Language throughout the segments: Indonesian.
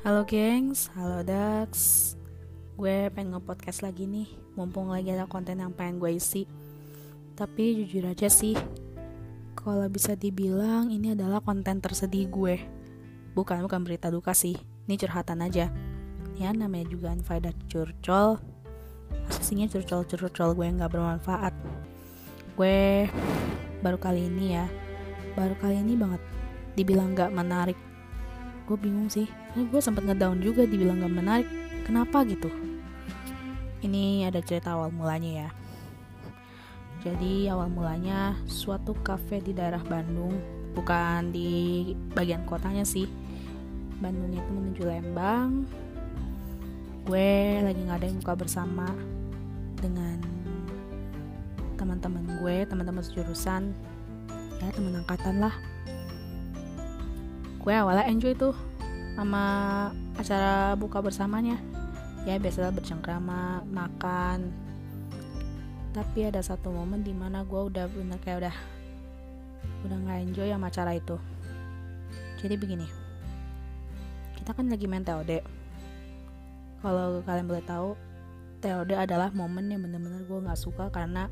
Halo gengs, halo Dax. Gue pengen nge-podcast lagi nih. Mumpung lagi ada konten yang pengen gue isi. Tapi jujur aja sih Kalau bisa dibilang ini adalah konten tersedih gue. Bukan, bukan berita duka sih. Ini curhatan aja. Ya namanya juga unfaedah curcol. Aslinya curcol-curcol gue gak bermanfaat. Gue baru kali ini ya. Baru kali ini banget. Dibilang gak menarik gue bingung sih. Nah, gue sempet ngedown juga dibilang gak menarik. Kenapa gitu? Ini ada cerita awal mulanya ya. Jadi awal mulanya suatu cafe di daerah Bandung bukan di bagian kotanya sih. Bandungnya itu menuju Lembang. Gue lagi ngadain buka bersama dengan teman-teman gue teman-teman sejurusan. Ya teman angkatan lah gue awalnya enjoy tuh sama acara buka bersamanya. Ya biasalah bercengkrama makan. Tapi ada satu momen di mana gue udah bener kayak udah udah nggak enjoy sama acara itu. Jadi begini kita kan lagi main TOD kalau kalian boleh tahu TOD adalah momen yang bener-bener gue nggak suka karena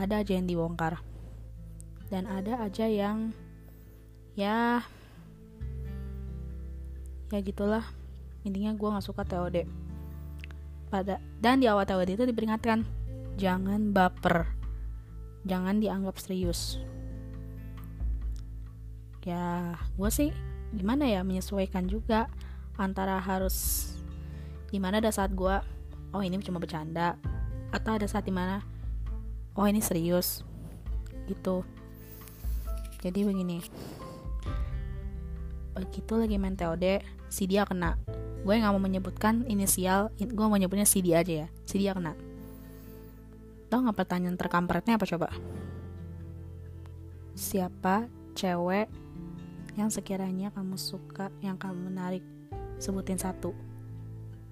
ada aja yang dibongkar. Dan ada aja yang ya ya gitulah. Intinya gue nggak suka TOD pada dan di awal TOD itu diperingatkan jangan baper. Jangan dianggap serius. Ya gue sih gimana ya menyesuaikan juga antara harus di mana ada saat gue oh ini cuma bercanda atau ada saat di mana oh ini serius. Gitu. Jadi begini begitu lagi main TOD si dia kena. Gue nggak mau menyebutkan inisial gue mau nyebutnya si dia aja ya si dia kena. Tau nggak pertanyaan terkampretnya apa coba? Siapa cewek yang sekiranya kamu suka yang kamu menarik? Sebutin satu.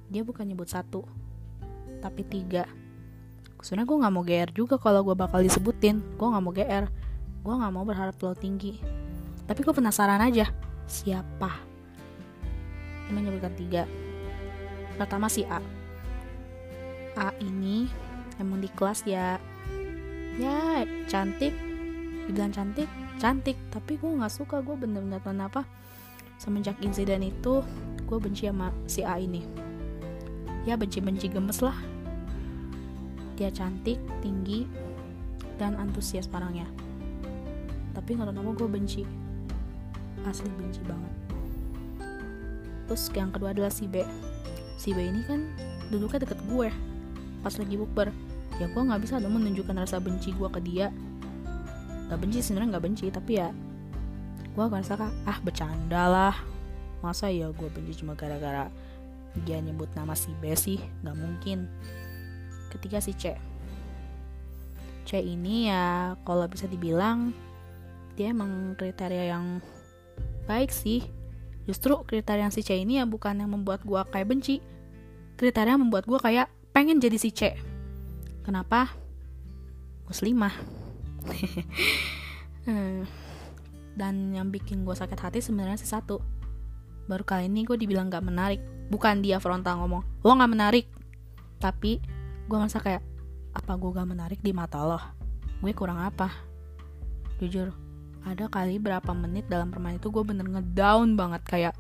Dia bukan nyebut satu tapi tiga. Sebenarnya gue nggak mau gr juga kalau gue bakal disebutin. Gue nggak mau gr gue nggak mau berharap lo tinggi. Tapi gue penasaran aja siapa? Menyebutkan tiga. Pertama si A. A ini emang di kelas ya. Ya cantik. Dibilang cantik cantik. Tapi gue nggak suka. Gue bener-bener kenapa. Semenjak insiden itu gue benci sama si A ini. Ya benci-benci gemes lah. Dia cantik tinggi dan antusias parangnya tapi nggak tahu gue benci asli benci banget. Terus yang kedua adalah si B. Si B ini kan duduknya deket gue. Pas lagi bukber. Ya gue nggak bisa dong menunjukkan rasa benci gue ke dia. Gak benci sebenarnya nggak benci. Tapi ya gue ngerasa ah bercanda lah. Masa ya gue benci cuma gara-gara dia nyebut nama si B sih? Nggak mungkin. Ketiga si C. C ini ya kalau bisa dibilang dia emang kriteria yang baik sih Justru kriteria si C ini ya bukan yang membuat gue kayak benci. Kriteria yang membuat gue kayak pengen jadi si C. Kenapa? Muslimah. Hmm. Dan yang bikin gue sakit hati sebenarnya si satu. Baru kali ini gue dibilang gak menarik. Bukan dia frontal ngomong, lo gak menarik. Tapi gue merasa kayak, apa gue gak menarik di mata lo? Gue kurang apa? Jujur, ada kali berapa menit dalam permainan itu gue bener ngedown banget kayak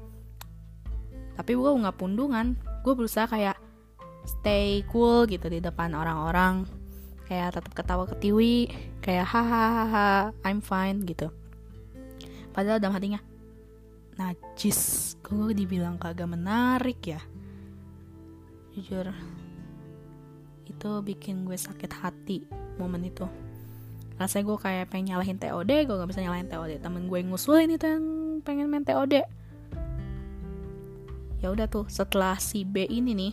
tapi gue nggak pundungan. Gue berusaha kayak stay cool gitu di depan orang-orang kayak tetap ketawa ketiwi kayak hahaha I'm fine gitu. Padahal dalam hatinya najis. Gue dibilang kagak menarik ya? Jujur itu bikin gue sakit hati momen itu rasanya gue kayak pengen nyalahin TOD gue gak bisa nyalahin TOD temen gue ngusulin itu yang pengen main TOD ya udah tuh setelah si B ini nih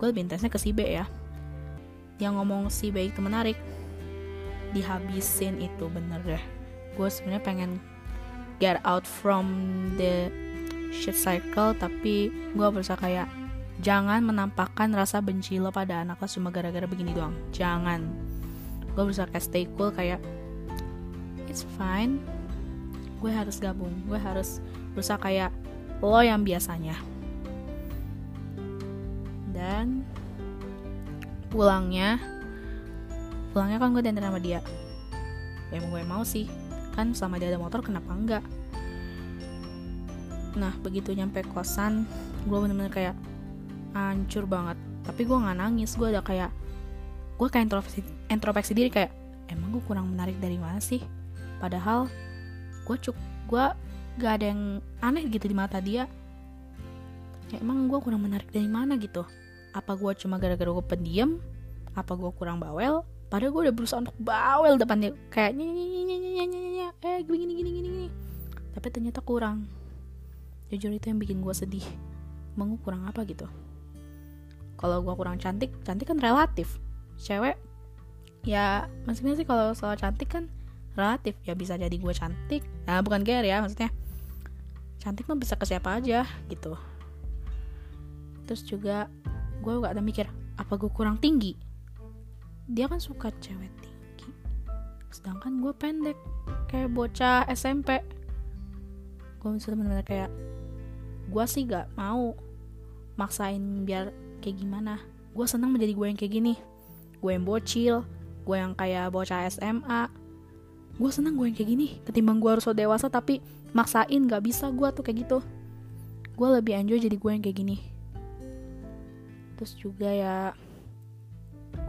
gue lebih intensnya ke si B ya. Yang ngomong si B itu menarik. Dihabisin itu bener deh. Gue sebenarnya pengen get out from the shit cycle tapi gue berusaha kayak jangan menampakkan rasa benci lo pada anak lo cuma gara-gara begini doang. Jangan gue berusaha kayak stay cool kayak it's fine. Gue harus gabung gue harus berusaha kayak lo yang biasanya. Dan pulangnya pulangnya kan gue diantar sama dia. Ya emang gue mau sih. Kan selama dia ada motor kenapa enggak? Nah begitu nyampe kosan gue bener-bener kayak hancur banget. Tapi gue nggak nangis gue ada kayak gue kayak introspeksi, introspeksi diri kayak emang gue kurang menarik dari mana sih? Padahal gue cuk gue gak ada yang aneh gitu di mata dia. Ya emang gue kurang menarik dari mana gitu? Apa gue cuma gara-gara gue pendiam? Apa gue kurang bawel? Padahal gue udah berusaha untuk bawel depan dia. Kayak nyanyi eh gini gini gini gini tapi ternyata kurang. Jujur itu yang bikin gue sedih. Emang kurang apa gitu? Kalau gue kurang cantik cantik kan relatif cewek ya maksudnya sih kalau soal cantik kan relatif. Ya bisa jadi gue cantik. Nah bukan care ya maksudnya cantik mah bisa ke siapa aja gitu. Terus juga gue gak ada mikir apa gue kurang tinggi? Dia kan suka cewek tinggi sedangkan gue pendek kayak bocah SMP gue misalnya bener-bener kayak gue sih gak mau maksain biar kayak gimana. Gue senang menjadi gue yang kayak gini gue yang bocil gue yang kayak bocah SMA gue senang gue yang kayak gini ketimbang gue harus so dewasa tapi maksain gak bisa gue tuh kayak gitu. Gue lebih enjoy jadi gue yang kayak gini. Terus juga ya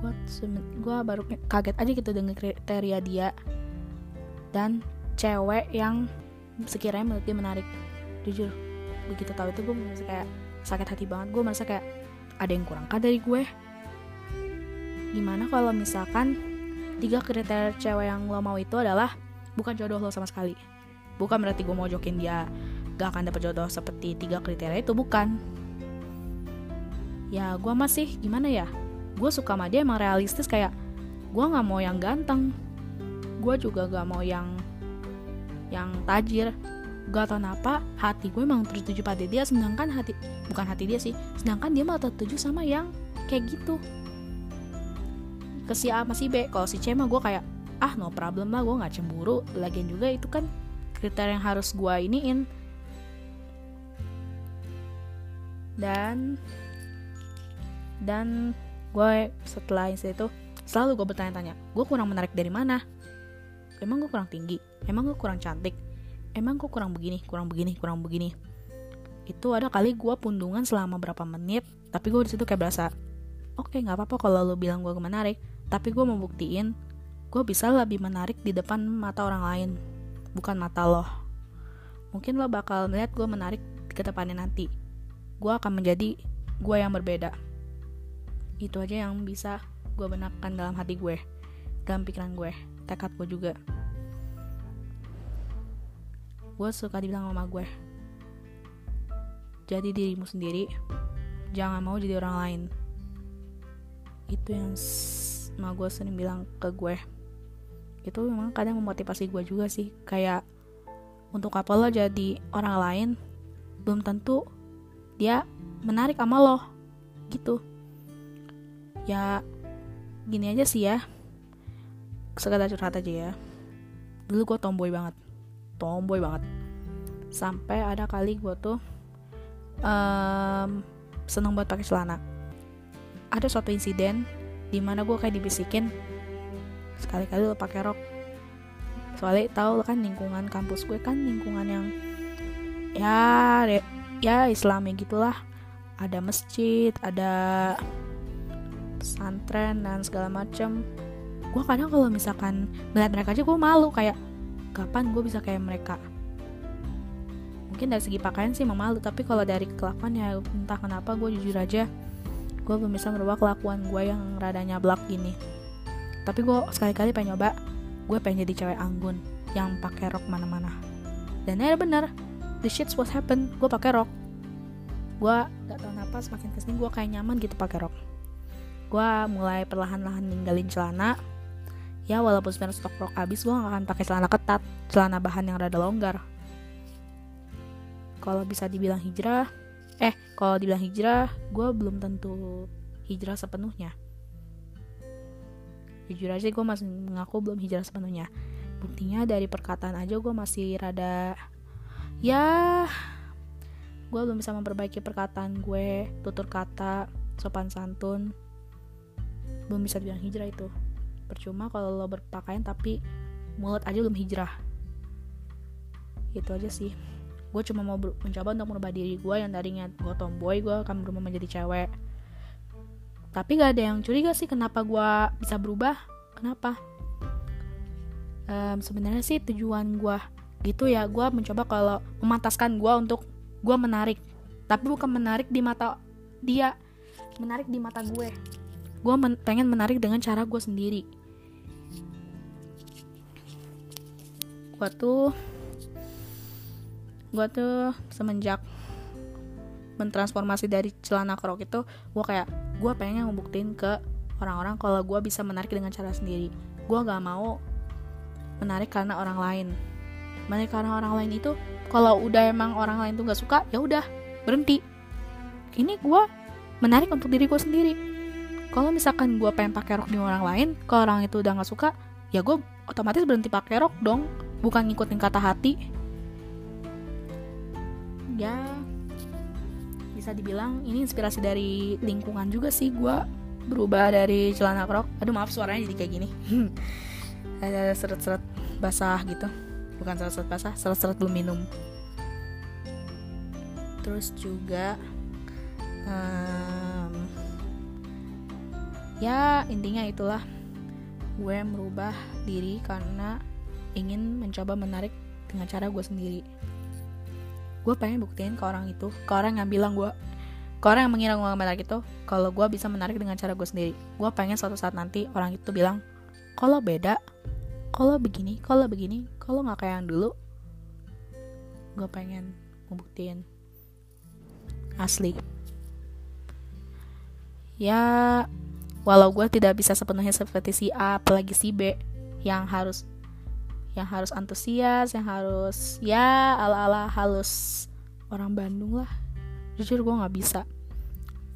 gue gue baru kaget aja gitu dengan kriteria dia dan cewek yang sekiranya menurut dia menarik. Jujur begitu tahu itu gue merasa kayak sakit hati banget. Gue merasa kayak ada yang kurang kah dari gue gimana kalau misalkan tiga kriteria cewek yang lo mau itu adalah bukan jodoh lo sama sekali. Bukan berarti gue mau jokin dia gak akan dapet jodoh seperti tiga kriteria itu bukan. Ya gue masih gimana ya gue suka sama dia emang realistis kayak gue nggak mau yang ganteng. Gue juga gak mau yang yang tajir. Gak tau kenapa hati gue emang tertuju pada dia sedangkan hati bukan hati dia sih sedangkan dia malah tertuju sama yang kayak gitu ke si A sama si B. Kalau si C mah gue kayak ah no problem lah gue nggak cemburu. Lagian juga itu kan kriteria yang harus gue iniin. Dan dan gue setelah itu selalu gue bertanya-tanya gue kurang menarik dari mana? Emang gue kurang tinggi? Emang gue kurang cantik? Emang kok kurang begini kurang begini kurang begini? Itu ada kali gue pundungan selama berapa menit tapi gue di situ kayak berasa oke okay, nggak apa-apa kalau lo bilang gue menarik tapi gue mau buktiin gue bisa lebih menarik di depan mata orang lain bukan mata lo. Mungkin lo bakal melihat gue menarik ke depannya nanti. Gue akan menjadi gue yang berbeda. Itu aja yang bisa gue benarkan dalam hati gue dalam pikiran gue tekad gue juga. Gue suka dibilang sama gue jadi dirimu sendiri jangan mau jadi orang lain. Itu yang sama gue sering bilang ke gue. Itu memang kadang memotivasi gue juga sih kayak untuk apa lo jadi orang lain belum tentu dia menarik sama lo gitu. Ya gini aja sih ya. Sekedar curhat aja ya. Dulu gue tomboy banget tomboy banget. Sampai ada kali gue tuh um, seneng buat pakai celana. Ada suatu insiden di mana gue kayak dibisikin sekali-kali lo pakai rok. Soalnya tau kan lingkungan kampus gue kan lingkungan yang ya ya islami gitulah. Ada masjid ada pesantren dan segala macem. Gue kadang kalau misalkan melihat mereka aja gue malu kayak kapan gue bisa kayak mereka? Mungkin dari segi pakaian sih memalu tapi kalau dari kelakuan ya entah kenapa gue jujur aja gue belum bisa merubah kelakuan gue yang rada nyablak gini. Tapi gue sekali-kali pengen nyoba gue pengen jadi cewek anggun yang pakai rok mana-mana. Dan ya bener the shit's what happen gue pakai rok. Gue gak tau kenapa semakin ke sini gue kayak nyaman gitu pakai rok. Gue mulai perlahan-lahan ninggalin celana. Ya walaupun sebenarnya stok rok habis gue gak akan pakai celana ketat celana bahan yang rada longgar. Kalau bisa dibilang hijrah eh kalau dibilang hijrah gue belum tentu hijrah sepenuhnya. Jujur aja gue masih mengaku belum hijrah sepenuhnya. Buktinya dari perkataan aja gue masih rada ya gue belum bisa memperbaiki perkataan gue tutur kata sopan santun. Belum bisa dibilang hijrah itu. Percuma kalau lo berpakaian tapi mulut aja belum hijrah. Itu aja sih gue cuma mau mencoba untuk merubah diri gue yang tadinya gue tomboy gue akan berubah menjadi cewek. Tapi gak ada yang curiga sih kenapa gue bisa berubah. Kenapa? Um, sebenarnya sih tujuan gue gitu ya. Gue mencoba kalau memantaskan gue untuk gue menarik. Tapi bukan menarik di mata dia menarik di mata gue. Gue men pengen menarik dengan cara gue sendiri. Gue tuh gue tuh semenjak mentransformasi dari celana krok itu gue kayak gue pengen ngebuktiin ke orang-orang kalau gue bisa menarik dengan cara sendiri. Gue gak mau menarik karena orang lain. Menarik karena orang lain itu kalau udah emang orang lain tuh gak suka ya udah berhenti. Ini gue menarik untuk diri gue sendiri. Kalau misalkan gue pengen pakai rok di orang lain kalau orang itu udah gak suka ya gue otomatis berhenti pakai rok dong. Bukan ngikutin kata hati ya bisa dibilang ini inspirasi dari lingkungan juga sih gue berubah dari celana krok. Aduh maaf suaranya jadi kayak gini. Ada seret-seret basah gitu. Bukan seret-seret basah seret-seret belum minum. Terus juga um, ya intinya itulah. Gue merubah diri karena ingin mencoba menarik dengan cara gue sendiri gue pengen buktiin ke orang itu ke orang yang bilang gue ke orang yang mengira gue menarik itu kalau gue bisa menarik dengan cara gue sendiri. Gue pengen suatu saat nanti orang itu bilang kalau beda kalau begini kalau begini kalau nggak kayak yang dulu. Gue pengen ngebuktiin asli. Ya walau gue tidak bisa sepenuhnya seperti si A apalagi si B yang harus yang harus antusias yang harus ya ala ala halus orang Bandung lah. Jujur gue nggak bisa.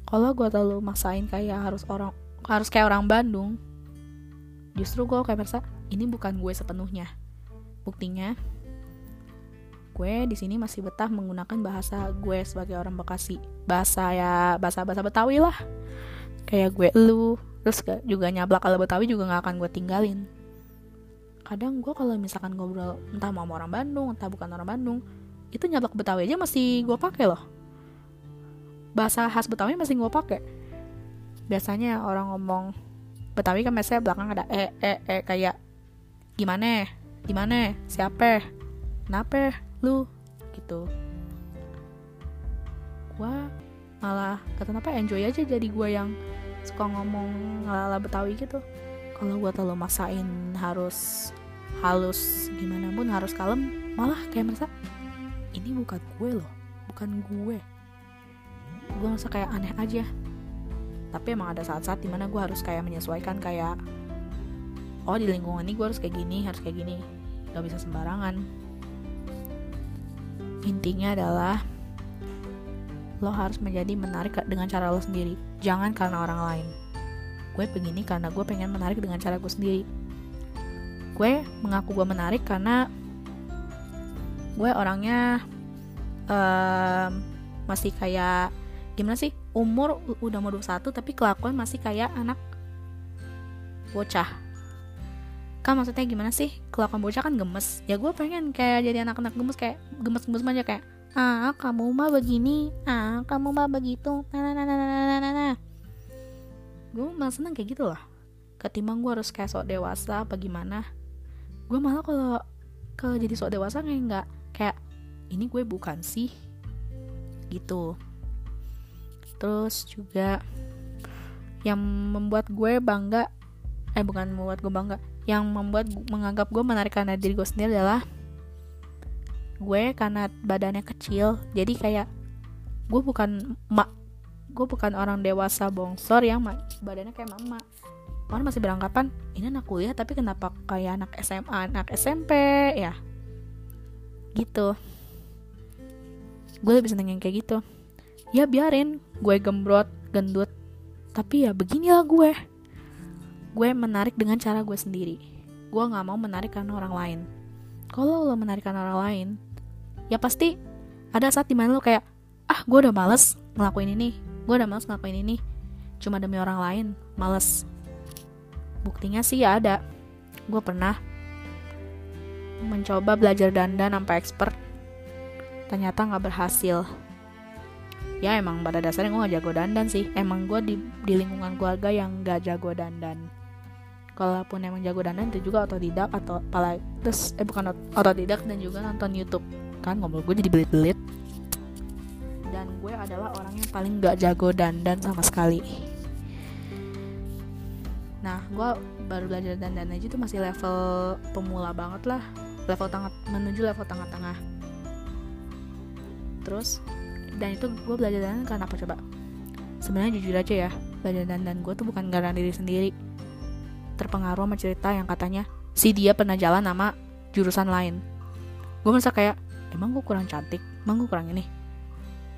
Kalau gue terlalu maksain kayak harus orang harus kayak orang Bandung justru gue kayak merasa ini bukan gue sepenuhnya. Buktinya gue di sini masih betah menggunakan bahasa gue sebagai orang Bekasi. Bahasa ya bahasa bahasa Betawi lah. Kayak gue lu terus juga nyablak kalau Betawi juga nggak akan gue tinggalin kadang gue kalau misalkan ngobrol entah mau orang Bandung entah bukan orang Bandung itu nyablak Betawi aja masih gue pakai loh. Bahasa khas Betawi masih gue pakai. Biasanya orang ngomong Betawi kan biasanya belakang ada e e e kayak gimana gimana siapa? Kenapa? Lu? Gitu. Gua malah kata apa enjoy aja jadi gue yang suka ngomong ala betawi gitu kalau gue terlalu masain harus halus gimana pun harus kalem malah kayak merasa ini bukan gue loh bukan gue. Gue merasa kayak aneh aja. Tapi emang ada saat-saat di mana gue harus kayak menyesuaikan kayak oh di lingkungan ini gue harus kayak gini harus kayak gini. Gak bisa sembarangan. Intinya adalah lo harus menjadi menarik dengan cara lo sendiri jangan karena orang lain gue begini karena gue pengen menarik dengan cara gue sendiri. Gue mengaku gue menarik karena gue orangnya um, masih kayak gimana sih umur udah mau 21 tapi kelakuan masih kayak anak bocah. Kan maksudnya gimana sih? Kelakuan bocah kan gemes. Ya gue pengen kayak jadi anak-anak gemes kayak gemes-gemes aja kayak ah kamu mah begini ah kamu mah begitu nah nah nah nah nah nah nah gue malah seneng kayak gitu lah ketimbang gue harus kayak sok dewasa apa gimana. Gue malah kalau kalau jadi sok dewasa kayak nggak kayak ini gue bukan sih. Gitu. Terus juga yang membuat gue bangga eh bukan membuat gue bangga yang membuat menganggap gue menarik karena diri gue sendiri adalah gue karena badannya kecil. Jadi kayak gue bukan mak gue bukan orang dewasa bongsor yang badannya kayak mama. Orang masih beranggapan ini anak kuliah tapi kenapa kayak anak SMA anak SMP ya. Gitu. Gue lebih seneng yang kayak gitu. Ya biarin gue gembrot gendut tapi ya beginilah gue. Gue menarik dengan cara gue sendiri. Gue nggak mau menarik karena orang lain. Kalau lo menarik karena orang lain ya pasti ada saat di mana lo kayak ah gue udah males ngelakuin ini gue udah males ngelakuin ini. Cuma demi orang lain males. Buktinya sih ya ada. Gue pernah mencoba belajar dandan sampai expert. Ternyata nggak berhasil. Ya emang pada dasarnya gue gak jago dandan sih. Emang gue di, di lingkungan keluarga yang gak jago dandan. Kalaupun emang jago dandan itu juga otodidak atau apalagi terus eh bukan otodidak dan juga nonton YouTube. Kan ngomong gue jadi belit-belit adalah orang yang paling gak jago dandan sama sekali. Nah gue baru belajar dandan aja tuh masih level pemula banget lah. Level tengah menuju level tengah-tengah. Terus dan itu gue belajar dandan karena apa coba? Sebenarnya jujur aja ya belajar dandan gue tuh bukan karena diri sendiri. Terpengaruh sama cerita yang katanya si dia pernah jalan sama jurusan lain. Gue merasa kayak emang gue kurang cantik? Emang gue kurang ini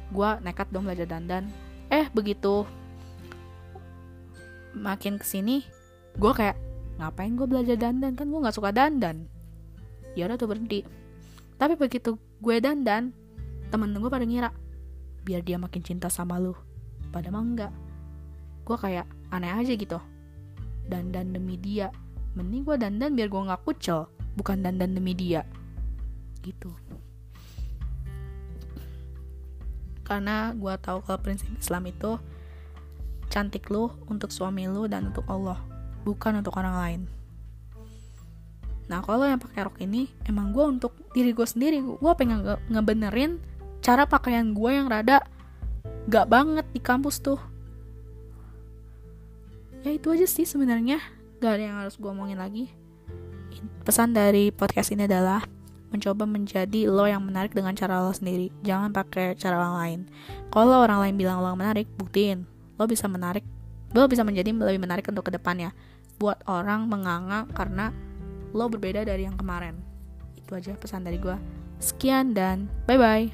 gue nekat dong belajar dandan. Eh begitu makin ke sini gue kayak ngapain gue belajar dandan? Kan gue nggak suka dandan. Ya udah tuh berhenti. Tapi begitu gue dandan temen gue pada ngira biar dia makin cinta sama lu. Pada mah enggak. Gue kayak aneh aja gitu. Dandan demi dia. Mending gue dandan biar gue nggak kucel bukan dandan demi dia. Gitu karena gue tahu kalau prinsip Islam itu cantik lu untuk suami lu dan untuk Allah bukan untuk orang lain. Nah kalau yang pakai rok ini emang gue untuk diri gue sendiri. Gue pengen nge ngebenerin cara pakaian gue yang rada gak banget di kampus tuh. Ya itu aja sih sebenarnya. Gak ada yang harus gue omongin lagi. Pesan dari podcast ini adalah mencoba menjadi lo yang menarik dengan cara lo sendiri. Jangan pakai cara orang lain. Kalau orang lain bilang lo menarik buktiin. Lo bisa menarik lo bisa menjadi lebih menarik untuk ke depannya. Buat orang menganga karena lo berbeda dari yang kemarin. Itu aja pesan dari gue sekian dan bye bye